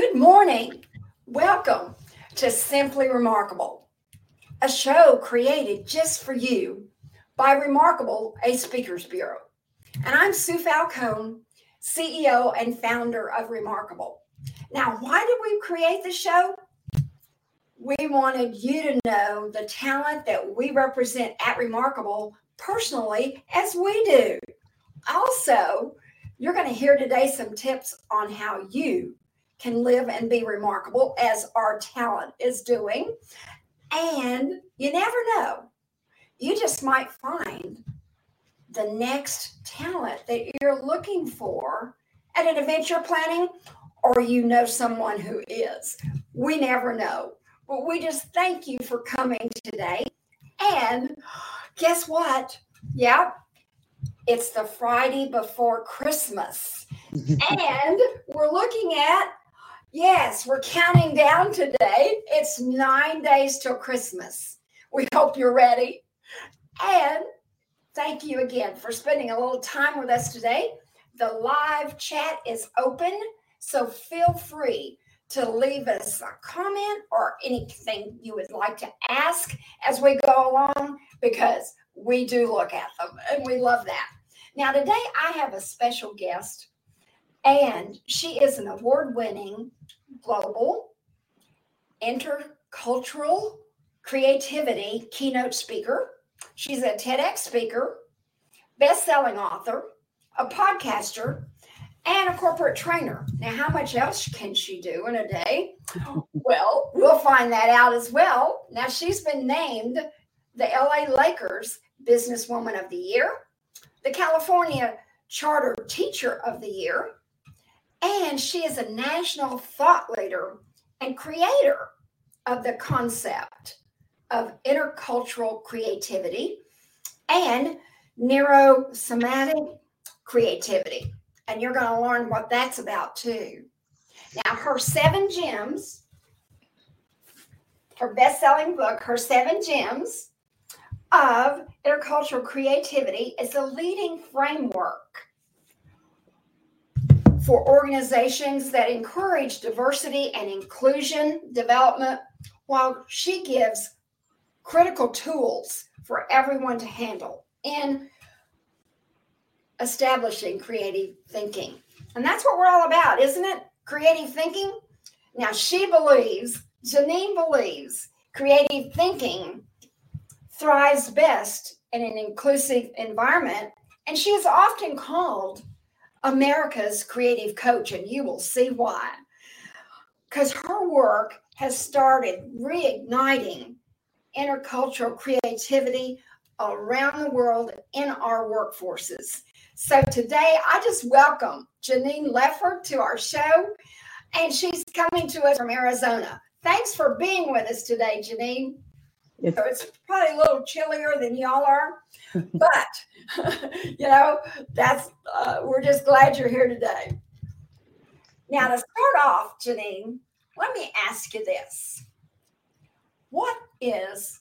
Good morning. Welcome to Simply Remarkable, a show created just for you by Remarkable, a speakers bureau. And I'm Sue Falcone, CEO and founder of Remarkable. Now, why did we create the show? We wanted you to know the talent that we represent at Remarkable personally as we do. Also, you're going to hear today some tips on how you can live and be remarkable as our talent is doing. And you never know, you just might find the next talent that you're looking for at an event you're planning, or you know someone who is. We never know. But we just thank you for coming today. And guess what? Yeah, it's the Friday before Christmas. and we're looking at Yes, we're counting down today. It's nine days till Christmas. We hope you're ready. And thank you again for spending a little time with us today. The live chat is open, so feel free to leave us a comment or anything you would like to ask as we go along because we do look at them and we love that. Now, today I have a special guest, and she is an award winning global, intercultural creativity keynote speaker. She's a TEDx speaker, best selling author, a podcaster, and a corporate trainer. Now, how much else can she do in a day? Well, we'll find that out as well. Now, she's been named the LA Lakers Businesswoman of the Year, the California Charter Teacher of the Year, and she is a national thought leader and creator of the concept of intercultural creativity and neurosomatic creativity. And you're going to learn what that's about too. Now, her seven gems, her best selling book, Her Seven Gems of Intercultural Creativity, is a leading framework for organizations that encourage diversity and inclusion development, while she gives critical tools for everyone to handle in establishing creative thinking. And that's what we're all about, isn't it? Creative thinking. Now, she believes, Genein believes, creative thinking thrives best in an inclusive environment. And she is often called America's creative coach, and you will see why. Because her work has started reigniting intercultural creativity around the world in our workforces. So today, I just welcome Genein Letford to our show, and she's coming to us from Arizona. Thanks for being with us today, Genein. It's, it's probably a little chillier than y'all are, but you know that's uh, we're just glad you're here today. Now to start off, Genein, let me ask you this: What is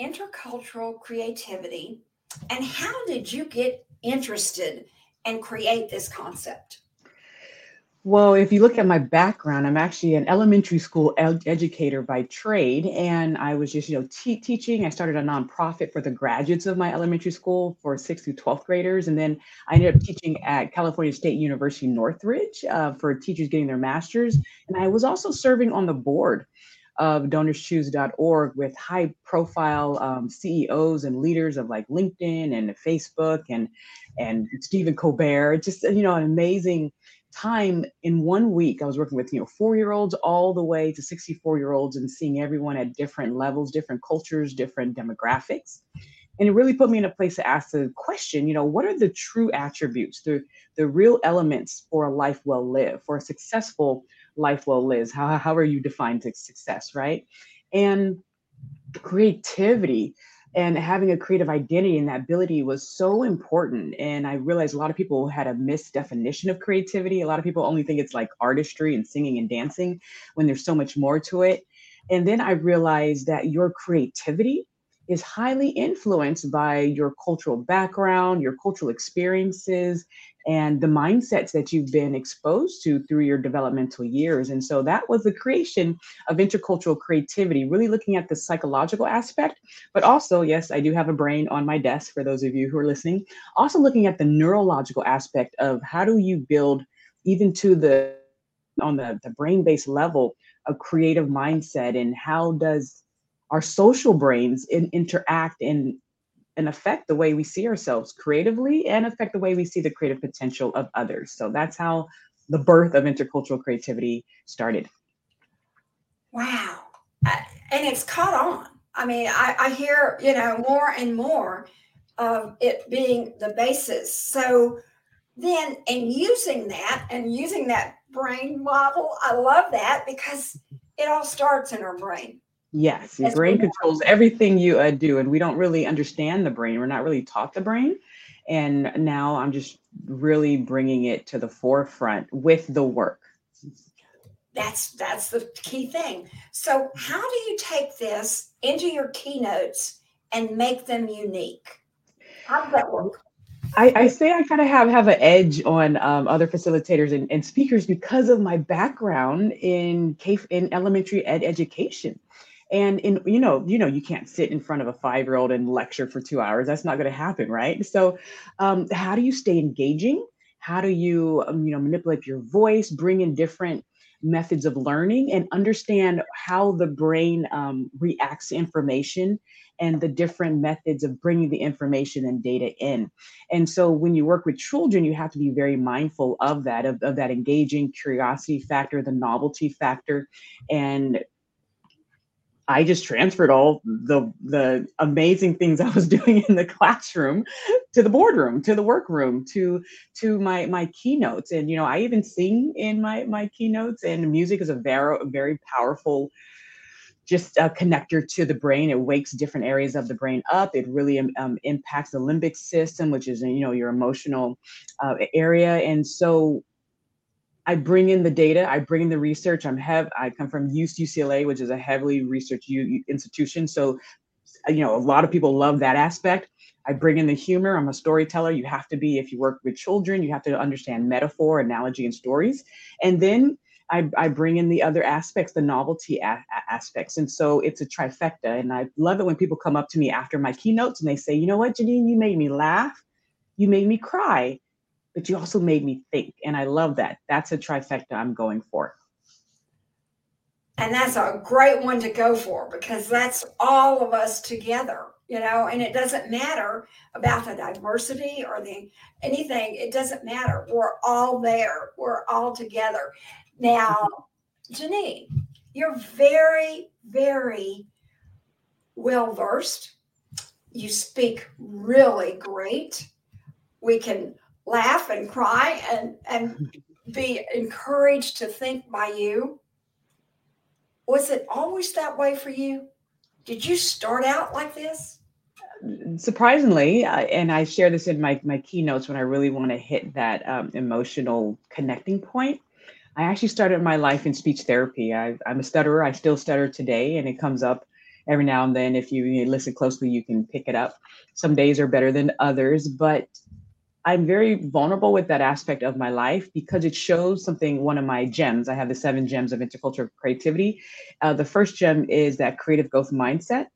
intercultural creativity, and how did you get interested and create this concept? Well, if you look at my background, I'm actually an elementary school ed- educator by trade, and I was just, you know, te- teaching. I started a nonprofit for the graduates of my elementary school for sixth through 12th graders, and then I ended up teaching at California State University Northridge uh, for teachers getting their masters. And I was also serving on the board of DonorsChoose.org with high-profile um, CEOs and leaders of like LinkedIn and Facebook and and Stephen Colbert. Just you know, an amazing time in one week i was working with you know four year olds all the way to 64 year olds and seeing everyone at different levels different cultures different demographics. And it really put me in a place to ask the question you know what are the true attributes the the real elements for a life well lived for a successful life well lived? How, how are you defined success right? And creativity and having a creative identity and that ability was so important and i realized a lot of people had a misdefinition of creativity. A lot of people only think it's like artistry and singing and dancing when there's so much more to it. And then i realized that your creativity is highly influenced by your cultural background your cultural experiences and the mindsets that you've been exposed to through your developmental years. And so that was the creation of intercultural creativity, really looking at the psychological aspect, but also, yes, I do have a brain on my desk for those of you who are listening, also looking at the neurological aspect of how do you build even to the on the, the brain-based level a creative mindset and how does our social brains in, interact and affect the way we see ourselves creatively and affect the way we see the creative potential of others. So that's how the birth of intercultural creativity started. Wow. Uh, and it's caught on. I mean, I, I hear, you know, more and more of it being the basis. So then, and using that and using that brain model, I love that because it all starts in our brain. Yes, your brain controls everything you uh, do, and we don't really understand the brain. We're not really taught the brain, and now I'm just really bringing it to the forefront with the work. That's that's the key thing. So, how do you take this into your keynotes and make them unique? How does that work? I, I say I kind of have have an edge on um, other facilitators and, and speakers because of my background in K in elementary ed education and in you know you know you can't sit in front of a five year old and lecture for two hours. That's not going to happen right? So um, how do you stay engaging? How do you um, you know manipulate your voice bring in different methods of learning and understand how the brain um, reacts to information and the different methods of bringing the information and data in. And so when you work with children, you have to be very mindful of that, of, of that engaging curiosity factor, the novelty factor, and I just transferred all the the amazing things I was doing in the classroom to the boardroom, to the workroom, to to my my keynotes. And you know, I even sing in my my keynotes. And music is a very very powerful just a connector to the brain. It wakes different areas of the brain up. It really um, um impacts the limbic system, which is you know your emotional uh, area. And so I bring in the data, I bring in the research. I'm have I come from UCLA, which is a heavily research institution. So, you know, a lot of people love that aspect. I bring in the humor. I'm a storyteller. You have to be, if you work with children, you have to understand metaphor, analogy, and stories. And then I, I bring in the other aspects, the novelty a- aspects. And so it's a trifecta. And I love it when people come up to me after my keynotes and they say, you know what, Genein, you made me laugh. You made me cry but you also made me think. And I love that. That's a trifecta I'm going for. And that's a great one to go for because that's all of us together, you know, and it doesn't matter about the diversity or the anything, it doesn't matter. We're all there, we're all together. Now, Genein, you're very, very well versed. You speak really great. We can laugh and cry and and be encouraged to think by you? Was it always that way for you? Did you start out like this? Surprisingly uh, and i share this in my my keynotes when i really want to hit that um, emotional connecting point. I actually started my life in speech therapy. I, i'm a stutterer. I still stutter today and it comes up every now and then. If you, you listen closely you can pick it up. Some days are better than others but I'm very vulnerable with that aspect of my life because it shows something, one of my gems. I have the seven gems of intercultural creativity. Uh, the first gem is that creative growth mindset.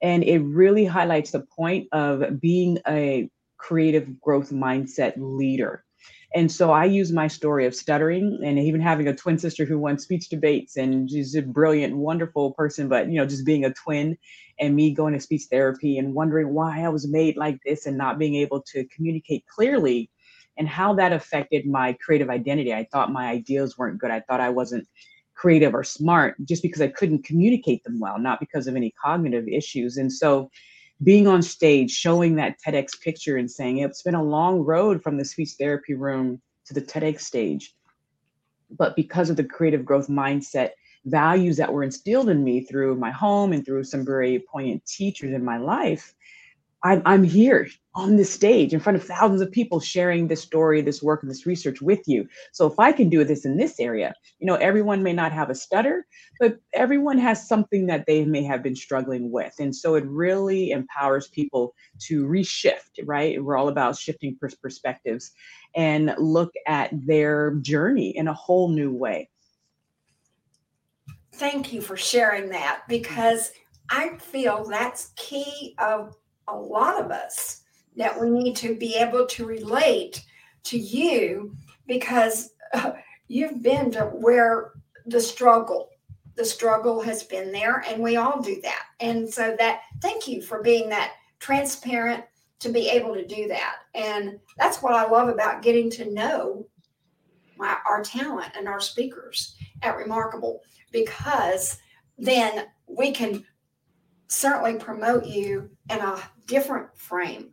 And it really highlights the point of being a creative growth mindset leader. And so I use my story of stuttering and even having a twin sister who won speech debates and she's a brilliant, wonderful person, but you know, just being a twin and me going to speech therapy and wondering why I was made like this and not being able to communicate clearly and how that affected my creative identity. I thought my ideas weren't good. I thought I wasn't creative or smart just because I couldn't communicate them well, not because of any cognitive issues. And so being on stage, showing that TEDx picture and saying it's been a long road from the speech therapy room to the TEDx stage. But because of the creative growth mindset, values that were instilled in me through my home and through some very poignant teachers in my life, I'm, I'm here on this stage in front of thousands of people sharing this story, this work, and this research with you. So if I can do this in this area, you know, everyone may not have a stutter, but everyone has something that they may have been struggling with. And so it really empowers people to reshift, right? We're all about shifting pers- perspectives and look at their journey in a whole new way. Thank you for sharing that because I feel that's key of a lot of us that we need to be able to relate to you because uh, you've been to where the struggle the struggle has been there and we all do that. And so that thank you for being that transparent to be able to do that. And that's what i love about getting to know my, our talent and our speakers at remarkable because then we can certainly promote you in a different frame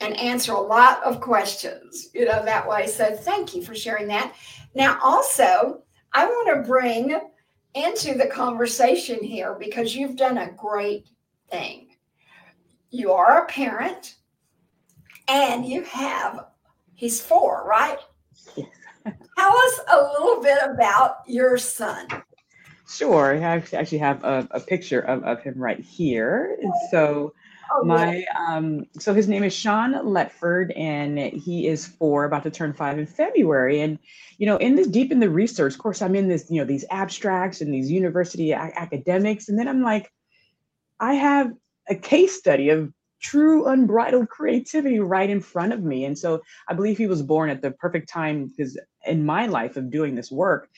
and answer a lot of questions, you know, that way. So thank you for sharing that. Now, also, I want to bring into the conversation here because you've done a great thing. You are a parent and you have, he's four, right? Yes. Tell us a little bit about your son. Sure. I actually have a, a picture of, of him right here. And so oh, my um so his name is Sean Letford and he is four, about to turn five in February. And you know, in this deep in the research, of course, I'm in this, you know, these abstracts and these university a- academics. And then I'm like, I have a case study of true unbridled creativity right in front of me. And so I believe he was born at the perfect time because in my life of doing this work.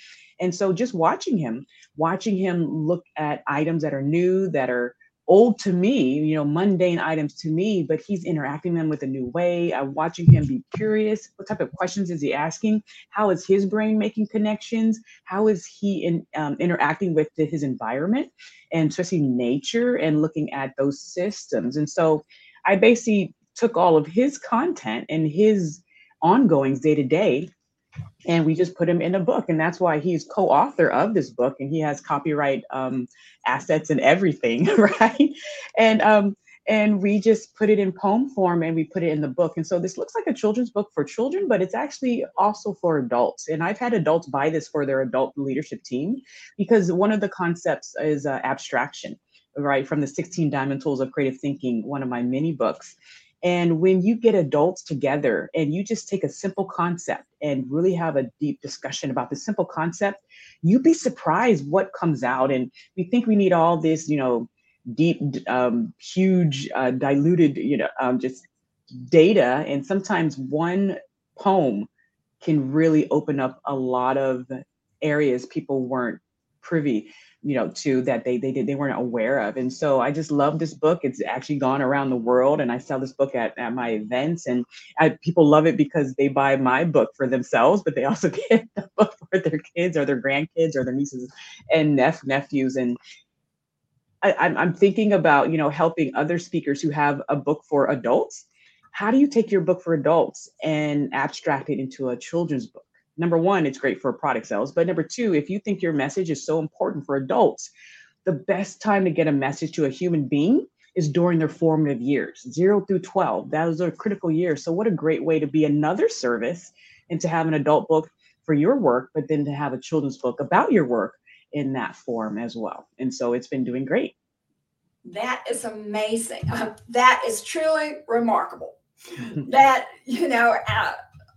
And so just watching him, watching him look at items that are new, that are old to me, you know, mundane items to me, but he's interacting them with a new way. I'm watching him be curious. What type of questions is he asking? How is his brain making connections? How is he in, um, interacting with the, his environment and especially nature and looking at those systems? And so I basically took all of his content and his ongoings day to day and we just put him in a book and that's why he's co-author of this book and he has copyright um, assets and everything right? And um, and we just put it in poem form and we put it in the book. And so this looks like a children's book for children but it's actually also for adults. And i've had adults buy this for their adult leadership team because one of the concepts is uh, abstraction right from the 16 diamond tools of creative thinking one of my mini books and when you get adults together and you just take a simple concept and really have a deep discussion about the simple concept, you'd be surprised what comes out. And we think we need all this, you know, deep, um, huge, uh, diluted, you know, um, just data. And sometimes one poem can really open up a lot of areas people weren't privy you know to that they they did they weren't aware of. And so i just love this book. It's actually gone around the world and i sell this book at, at my events and I, people love it because they buy my book for themselves but they also get the book for their kids or their grandkids or their nieces and nep- nephews. And I, I'm, I'm thinking about you know helping other speakers who have a book for adults. How do you take your book for adults and abstract it into a children's book number one, it's great for product sales. But number two, if you think your message is so important for adults, the best time to get a message to a human being is during their formative years, zero through 12. Those are critical years. So, what a great way to be another service and to have an adult book for your work, but then to have a children's book about your work in that form as well. And so, it's been doing great. That is amazing. That is truly remarkable. that, you know, uh,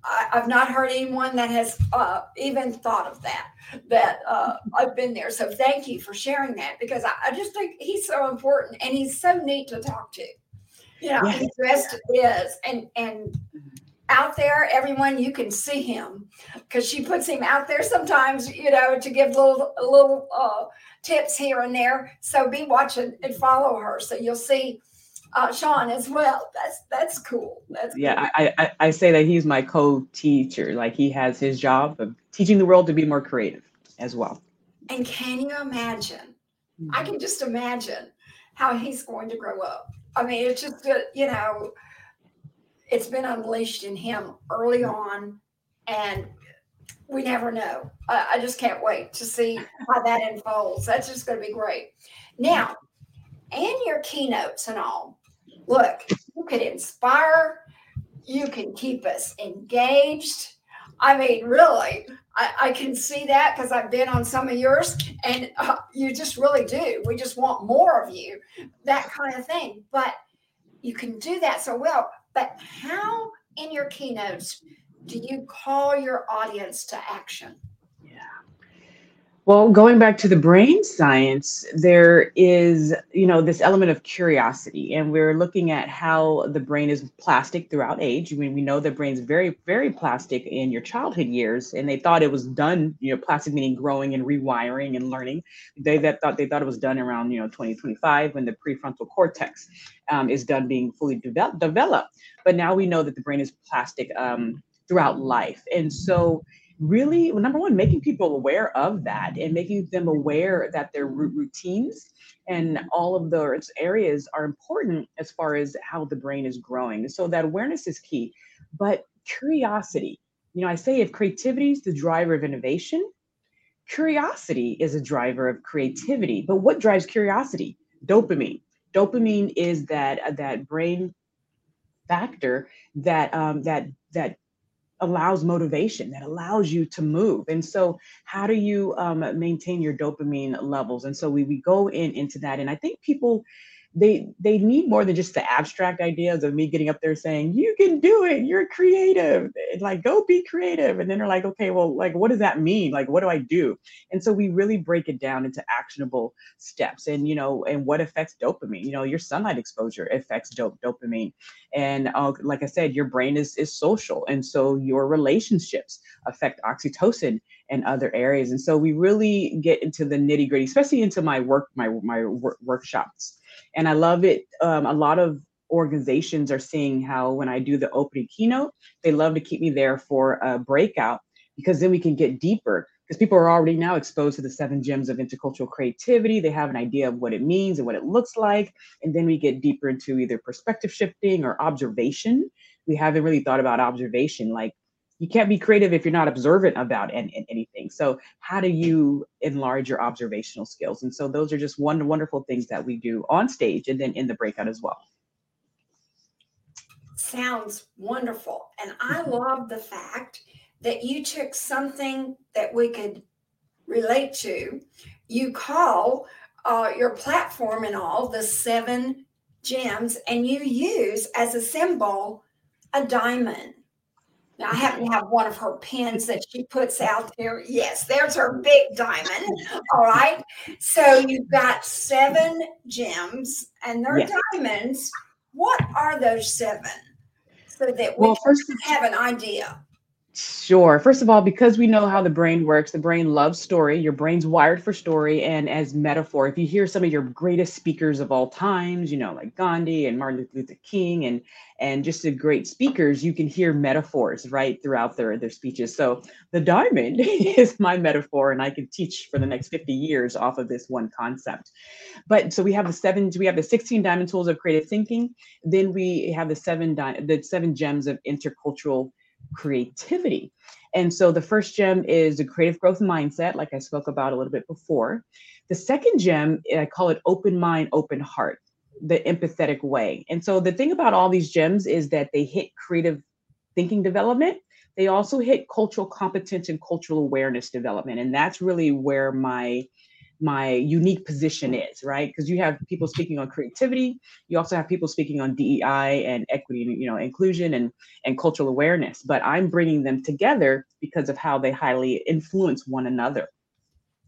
I, have not heard anyone that has uh, even thought of that. That uh, I've been there. So thank you for sharing that because I, I, just think he's so important and he's so neat to talk to. You know, yes. he just is, and and out there, everyone you can see him because she puts him out there sometimes. You know, to give little little uh, tips here and there. So be watching and follow her, so you'll see uh, Sean as well. That's that's cool. That's yeah. Cool. I, I I say that he's my co-teacher. Like he has his job of teaching the world to be more creative as well. And can you imagine? Mm-hmm. I can just imagine how he's going to grow up. I mean, it's just you know, it's been unleashed in him early on, and we never know. I, I just can't wait to see how that unfolds. That's just going to be great. Now, and your keynotes and all, look, you can inspire, you can keep us engaged. I mean, really, I, I can see that because I've been on some of yours, and uh, you just really do. We just want more of you, that kind of thing. But you can do that so well. But how in your keynotes do you call your audience to action? Well, going back to the brain science, there is, you know, this element of curiosity, and we're looking at how the brain is plastic throughout age. I mean, we know the brain's very, very plastic in your childhood years, and they thought it was done, you know, plastic meaning growing and rewiring and learning. They that thought they thought it was done around, you know, 2025 when the prefrontal cortex um, is done being fully develop, developed. But now we know that the brain is plastic um, throughout life, and so really number one making people aware of that and making them aware that their routines and all of those areas are important as far as how the brain is growing. So that awareness is key. But curiosity you know i say if creativity is the driver of innovation curiosity is a driver of creativity. But what drives curiosity? Dopamine. Dopamine is that that brain factor that um, that that allows motivation that allows you to move. And so how do you um, maintain your dopamine levels? And so we, we go in into that and i think people they they need more than just the abstract ideas of me getting up there saying you can do it. You're creative. And like go be creative. And then they're like okay well like what does that mean? Like what do i do? And so we really break it down into actionable steps and you know and what affects dopamine. You know your sunlight exposure affects dop- dopamine. And uh, like i said your brain is is social. And so your relationships affect oxytocin and other areas. And so we really get into the nitty gritty especially into my work my my work, workshops and I love it. Um, a lot of organizations are seeing how when I do the opening keynote, they love to keep me there for a breakout because then we can get deeper. Because people are already now exposed to the seven gems of intercultural creativity. They have an idea of what it means and what it looks like. And then we get deeper into either perspective shifting or observation. We haven't really thought about observation, like you can't be creative if you're not observant about and anything. So how do you enlarge your observational skills? And so those are just one wonderful things that we do on stage and then in the breakout as well. Sounds wonderful. And I mm-hmm. love the fact that you took something that we could relate to. You call uh, your platform and all the seven gems, and you use as a symbol a diamond. I happen to have one of her pins that she puts out there. Yes, there's her big diamond. All right. So you've got seven gems and they're yes. diamonds. What are those seven? So that we well, first, have an idea. Sure. First of all, because we know how the brain works, the brain loves story. Your brain's wired for story and as metaphor. If you hear some of your greatest speakers of all times, you know, like Gandhi and Martin Luther King and and just the great speakers, you can hear metaphors right throughout their their speeches. So the diamond is my metaphor, and I can teach for the next 50 years off of this one concept. But so we have the seven, we have the 16 diamond tools of creative thinking. Then we have the seven di- the seven gems of intercultural creativity. And so the first gem is the creative growth mindset, like I spoke about a little bit before. The second gem, eh, I call it open mind, open heart, the empathetic way. And so the thing about all these gems is that they hit creative thinking development. They also hit cultural competence and cultural awareness development. And that's really where my my unique position is, right? Because you have people speaking on creativity, you also have people speaking on DEI and equity, you know, inclusion and and cultural awareness. But I'm bringing them together because of how they highly influence one another.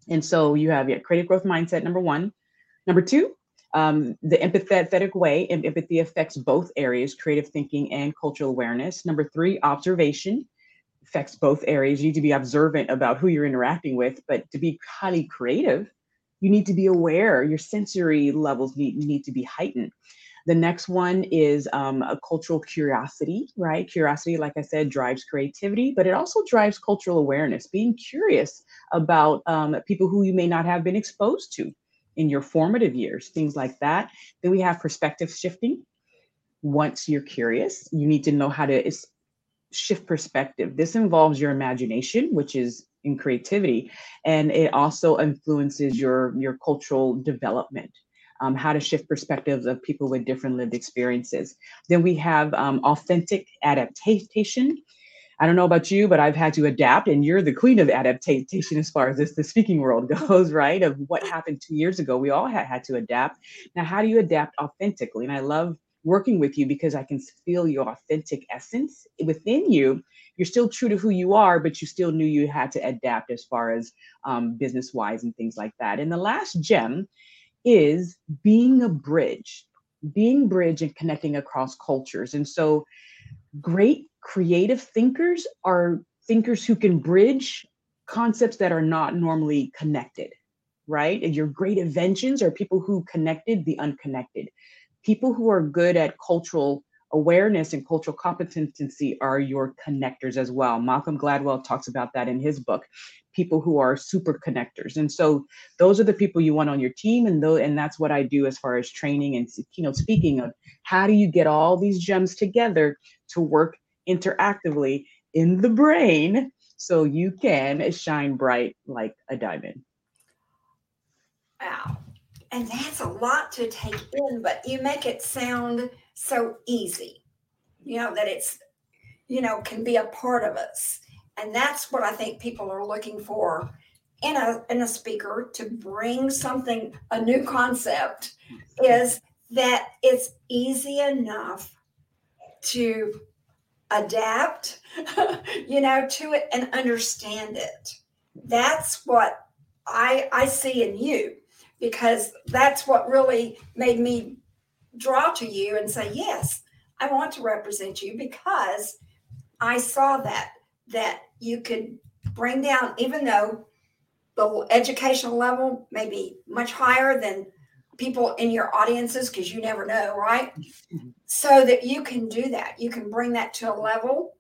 And so you have your creative growth mindset number one, number two. Um, the empathetic way, and empathy affects both areas, creative thinking and cultural awareness. Number three, observation affects both areas. You need to be observant about who you're interacting with, but to be highly creative, you need to be aware your sensory levels need, need to be heightened. The next one is um, a cultural curiosity right? Curiosity like i said drives creativity but it also drives cultural awareness being curious about um, people who you may not have been exposed to in your formative years things like that. Then we have perspective shifting. Once you're curious you need to know how to shift perspective this involves your imagination which is in creativity and it also influences your your cultural development um, how to shift perspectives of people with different lived experiences. Then we have um, authentic adaptation. I don't know about you, but I've had to adapt, and you're the queen of adaptation as far as this the speaking world goes, right? Of what happened two years ago, we all had, had to adapt. Now, how do you adapt authentically? And I love working with you because I can feel your authentic essence within you. You're still true to who you are, but you still knew you had to adapt as far as um, business wise and things like that. And the last gem is being a bridge, being bridge and connecting across cultures. And so, great creative thinkers are thinkers who can bridge concepts that are not normally connected right? And your great inventions are people who connected the unconnected people who are good at cultural awareness and cultural competency are your connectors as well. Malcolm Gladwell talks about that in his book. People who are super connectors, and so those are the people you want on your team, and though, and that's what I do as far as training and you know speaking of how do you get all these gems together to work interactively in the brain so you can shine bright like a diamond. Wow. And that's a lot to take in, but you make it sound so easy, you know, that it's, you know, can be a part of us. And that's what I think people are looking for in a in a speaker to bring something, a new concept, is that it's easy enough to adapt, you know, to it and understand it. That's what I I see in you because that's what really made me draw to you and say, yes, I want to represent you because I saw that that you could bring down, even though the educational level may be much higher than people in your audiences, because you never know, right? Mm-hmm. So that you can do that. You can bring that to a level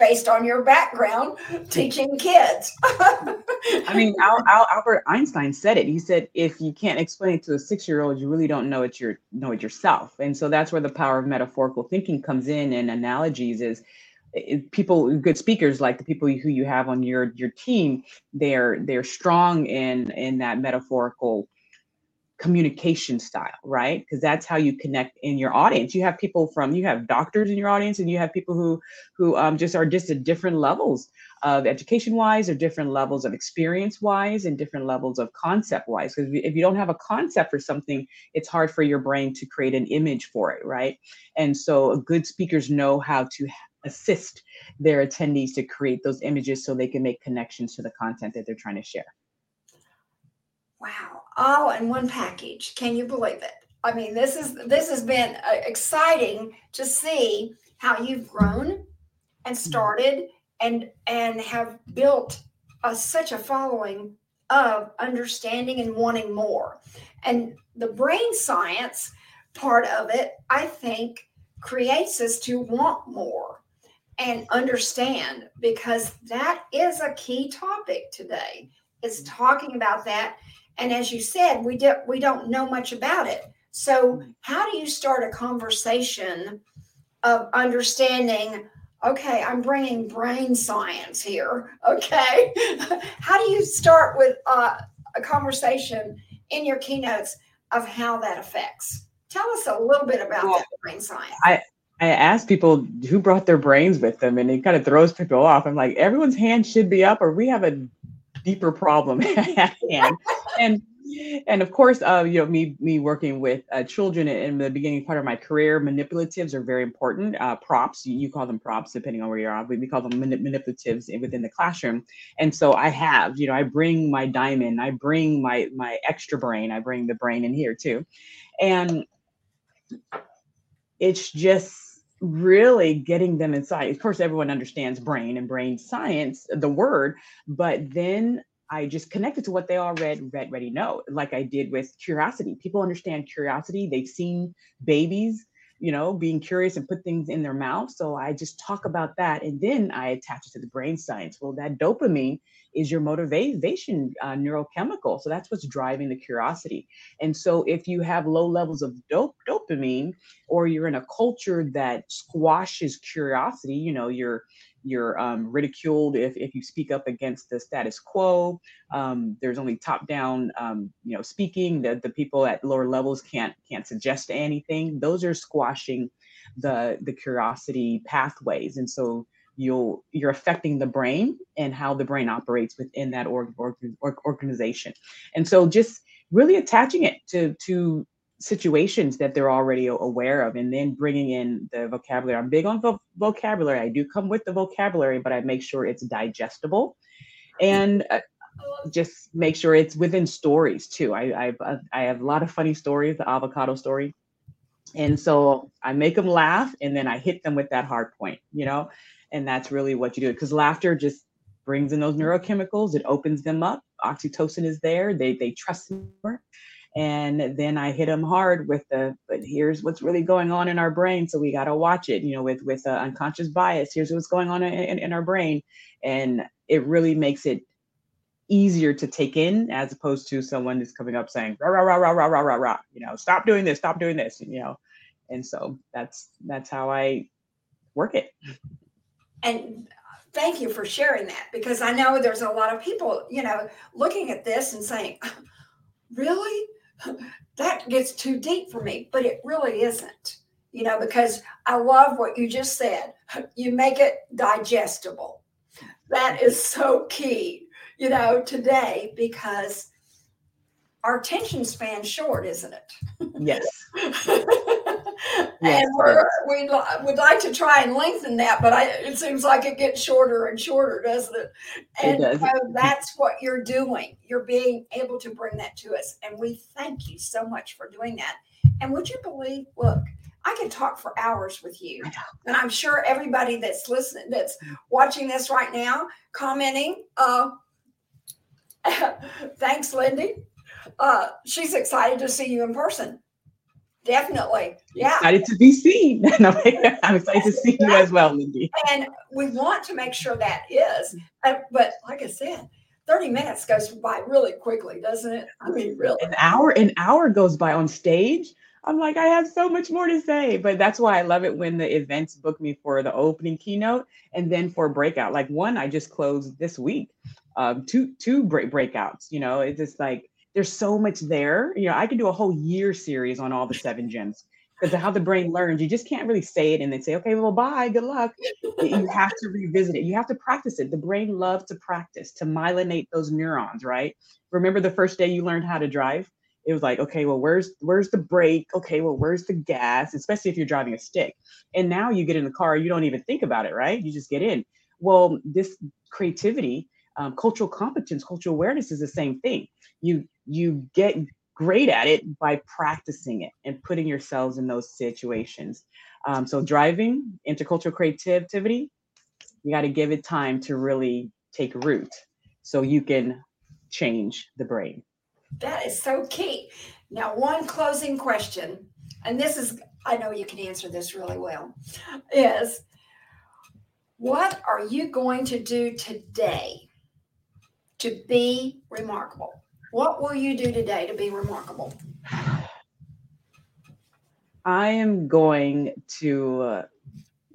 based on your background teaching kids. I mean, Al, Al, Albert Einstein said it. He said, "If you can't explain it to a six-year-old, you really don't know it. Your know it yourself." And so that's where the power of metaphorical thinking comes in, and analogies is. Eh, eh, people good speakers like the people who you have on your your team they're they're strong in in that metaphorical communication style, right? Because that's how you connect in your audience. You have people from you have doctors in your audience, and you have people who who um, just are just at different levels of education wise, or different levels of experience wise, and different levels of concept wise. Because if you don't have a concept for something, it's hard for your brain to create an image for it, right? And so, good speakers know how to assist their attendees to create those images so they can make connections to the content that they're trying to share. Wow, all in one package. Can you believe it? I mean, this is this has been uh, exciting to see how you've grown and mm-hmm. started and and have built a, such a following of understanding and wanting more. And the brain science part of it, I think, creates us to want more and understand because that is a key topic today. Is mm-hmm. talking about that and as you said, we do, we don't know much about it. So how do you start a conversation of understanding? Okay, I'm bringing brain science here. Okay, how do you start with uh, a conversation in your keynotes of how that affects? Tell us a little bit about well, that brain science. I, I ask people who brought their brains with them, and it kind of throws people off. I'm like, everyone's hand should be up, or we have a deeper problem at hand. and and of course, uh, you know, me me working with uh, children in the beginning part of my career, manipulatives are very important. Uh, props, you, you, call them props, depending on where you're at. We, we call them manip- manipulatives within the classroom. And so I have, you know, I bring my diamond, I bring my my extra brain, I bring the brain in here too, and it's just really getting them inside. Of course, everyone understands brain and brain science, the word, but then I just connected to what they already read, read, ready know, like I did with curiosity. People understand curiosity. They've seen babies, you know, being curious and put things in their mouth. So I just talk about that, and then I attach it to the brain science. Well, that dopamine is your motivation uh, neurochemical. So that's what's driving the curiosity. And so if you have low levels of dope, dopamine, or you're in a culture that squashes curiosity, you know, you're you're um, ridiculed if, if you speak up against the status quo. Um, there's only top down, um, you know, speaking. The, the people at lower levels can't can't suggest anything. Those are squashing the the curiosity pathways, and so you'll you're affecting the brain and how the brain operates within that org, org, org, organization. And so just really attaching it to to situations that they're already aware of and then bringing in the vocabulary. I'm big on vo- vocabulary. I do come with the vocabulary but i make sure it's digestible and uh, just make sure it's within stories too. I, I uh, i have a lot of funny stories the avocado story. And so i make them laugh and then i hit them with that hard point you know and that's really what you do. Because laughter just brings in those neurochemicals. It opens them up. Oxytocin is there. They they trust more and then i hit them hard with the but here's what's really going on in our brain so we got to watch it you know with with uh, unconscious bias here's what's going on in, in, our brain and it really makes it easier to take in as opposed to someone who's coming up saying rah rah rah rah rah rah rah rah you know stop doing this stop doing this you know and so that's that's how i work it. And thank you for sharing that because i know there's a lot of people you know looking at this and saying really that gets too deep for me, but it really isn't, you know, because I love what you just said. You make it digestible. That is so key, you know, today because our attention span's short, isn't it? Yes. and we're, we would like to try and lengthen that, but I, it seems like it gets shorter and shorter, doesn't it? And it so that's what you're doing. You're being able to bring that to us. And we thank you so much for doing that. And would you believe, look, I could talk for hours with you. And I'm sure everybody that's listening, that's watching this right now, commenting, uh, thanks, Lindy. Uh, she's excited to see you in person. Definitely. Yeah. Excited to be seen. I'm excited to see you as well, Lindy. And we want to make sure that is. Uh, but like I said, 30 minutes goes by really quickly, doesn't it? I mean, really. An hour, an hour goes by on stage. I'm like, I have so much more to say. But that's why I love it when the events book me for the opening keynote and then for breakout. Like one I just closed this week. Um, two two break breakouts. You know, it's just like there's so much there. You know, I could do a whole year series on all the seven gems because how the brain learns. You just can't really say it and then say, okay, well, bye, good luck. you have to revisit it. You have to practice it. The brain loves to practice, to myelinate those neurons, right? Remember the first day you learned how to drive? It was like, okay, well, where's where's the brake? Okay, well, where's the gas? Especially if you're driving a stick. And now you get in the car, you don't even think about it, right? You just get in. Well, this creativity, um, cultural competence, cultural awareness is the same thing. You you get great at it by practicing it and putting yourselves in those situations. Um, so driving, intercultural creativity, you got to give it time to really take root so you can change the brain. That is so key. Now, one closing question, and this is, I know you can answer this really well, is what are you going to do today to be remarkable? What will you do today to be remarkable? I am going to uh,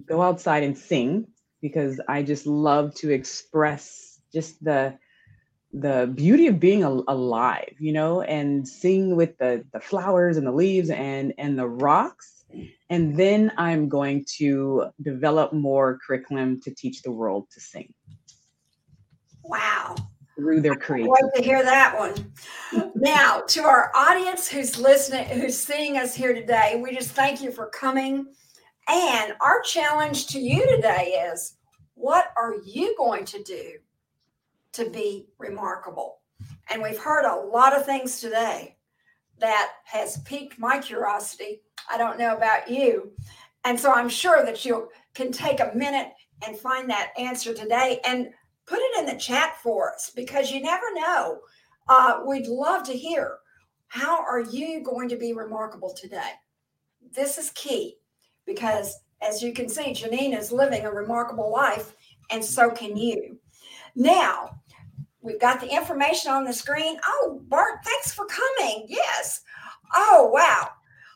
go outside and sing because I just love to express just the the beauty of being al- alive, you know, and sing with the the flowers and the leaves and and the rocks. And then I'm going to develop more curriculum to teach the world to sing. Wow through their creativity. Like to hear that one. now, to our audience who's listening, who's seeing us here today, we just thank you for coming. And our challenge to you today is what are you going to do to be remarkable? And we've heard a lot of things today that has piqued my curiosity. I don't know about you. And so I'm sure that you can take a minute and find that answer today. And put it in the chat for us because you never know. Uh, we'd love to hear how are you going to be remarkable today? This is key because as you can see, Genein is living a remarkable life, and so can you. Now, we've got the information on the screen. Oh, Bart, thanks for coming. Yes. Oh, wow.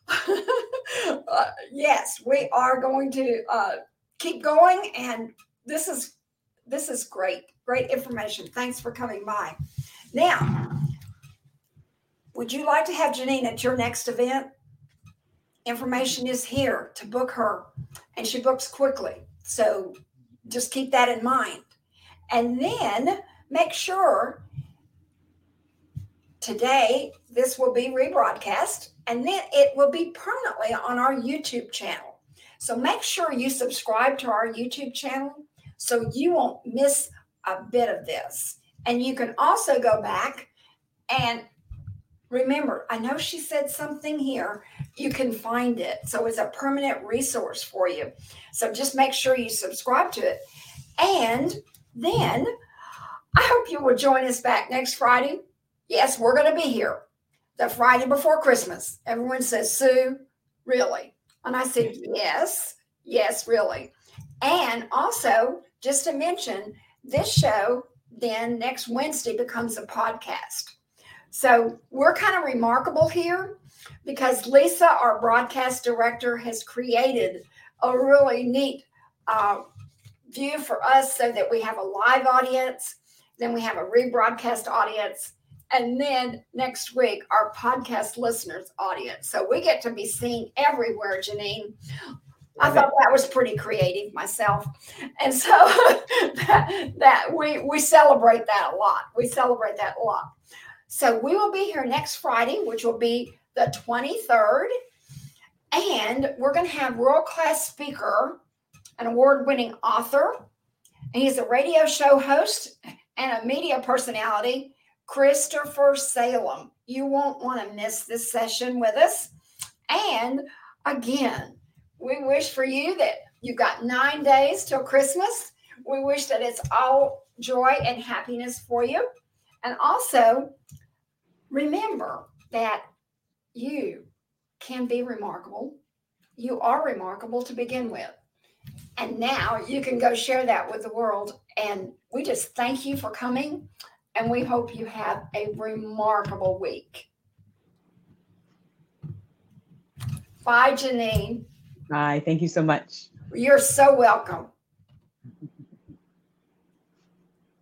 uh, yes, we are going to uh, keep going and this is this is great, great information. Thanks for coming by. Now, would you like to have Genein at your next event? Information is here to book her, and she books quickly. So just keep that in mind. And then make sure today this will be rebroadcast and then it will be permanently on our YouTube channel. So make sure you subscribe to our YouTube channel so you won't miss a bit of this. And you can also go back and remember, I know she said something here. You can find it. So it's a permanent resource for you. So just make sure you subscribe to it. And then I hope you will join us back next Friday. Yes, we're going to be here the Friday before Christmas. Everyone says, Sue, really? And I said, yes, yes, really. And also, just to mention, this show then next Wednesday becomes a podcast. So we're kind of remarkable here because Lisa, our broadcast director, has created a really neat uh, view for us so that we have a live audience, then we have a rebroadcast audience, and then next week, our podcast listeners audience. So we get to be seen everywhere, Genein. I thought that was pretty creative myself. And so that, that we we celebrate that a lot. We celebrate that a lot. So we will be here next Friday, which will be the 23rd. And we're going to have world-class speaker, an award-winning author. And he's a radio show host and a media personality Christopher Salem. You won't want to miss this session with us. And again, we wish for you that you've got nine days till Christmas. We wish that it's all joy and happiness for you. And also, remember that you can be remarkable. You are remarkable to begin with. And now you can go share that with the world. And we just thank you for coming and we hope you have a remarkable week. Bye, Genein. Bye. Thank you so much. You're so welcome.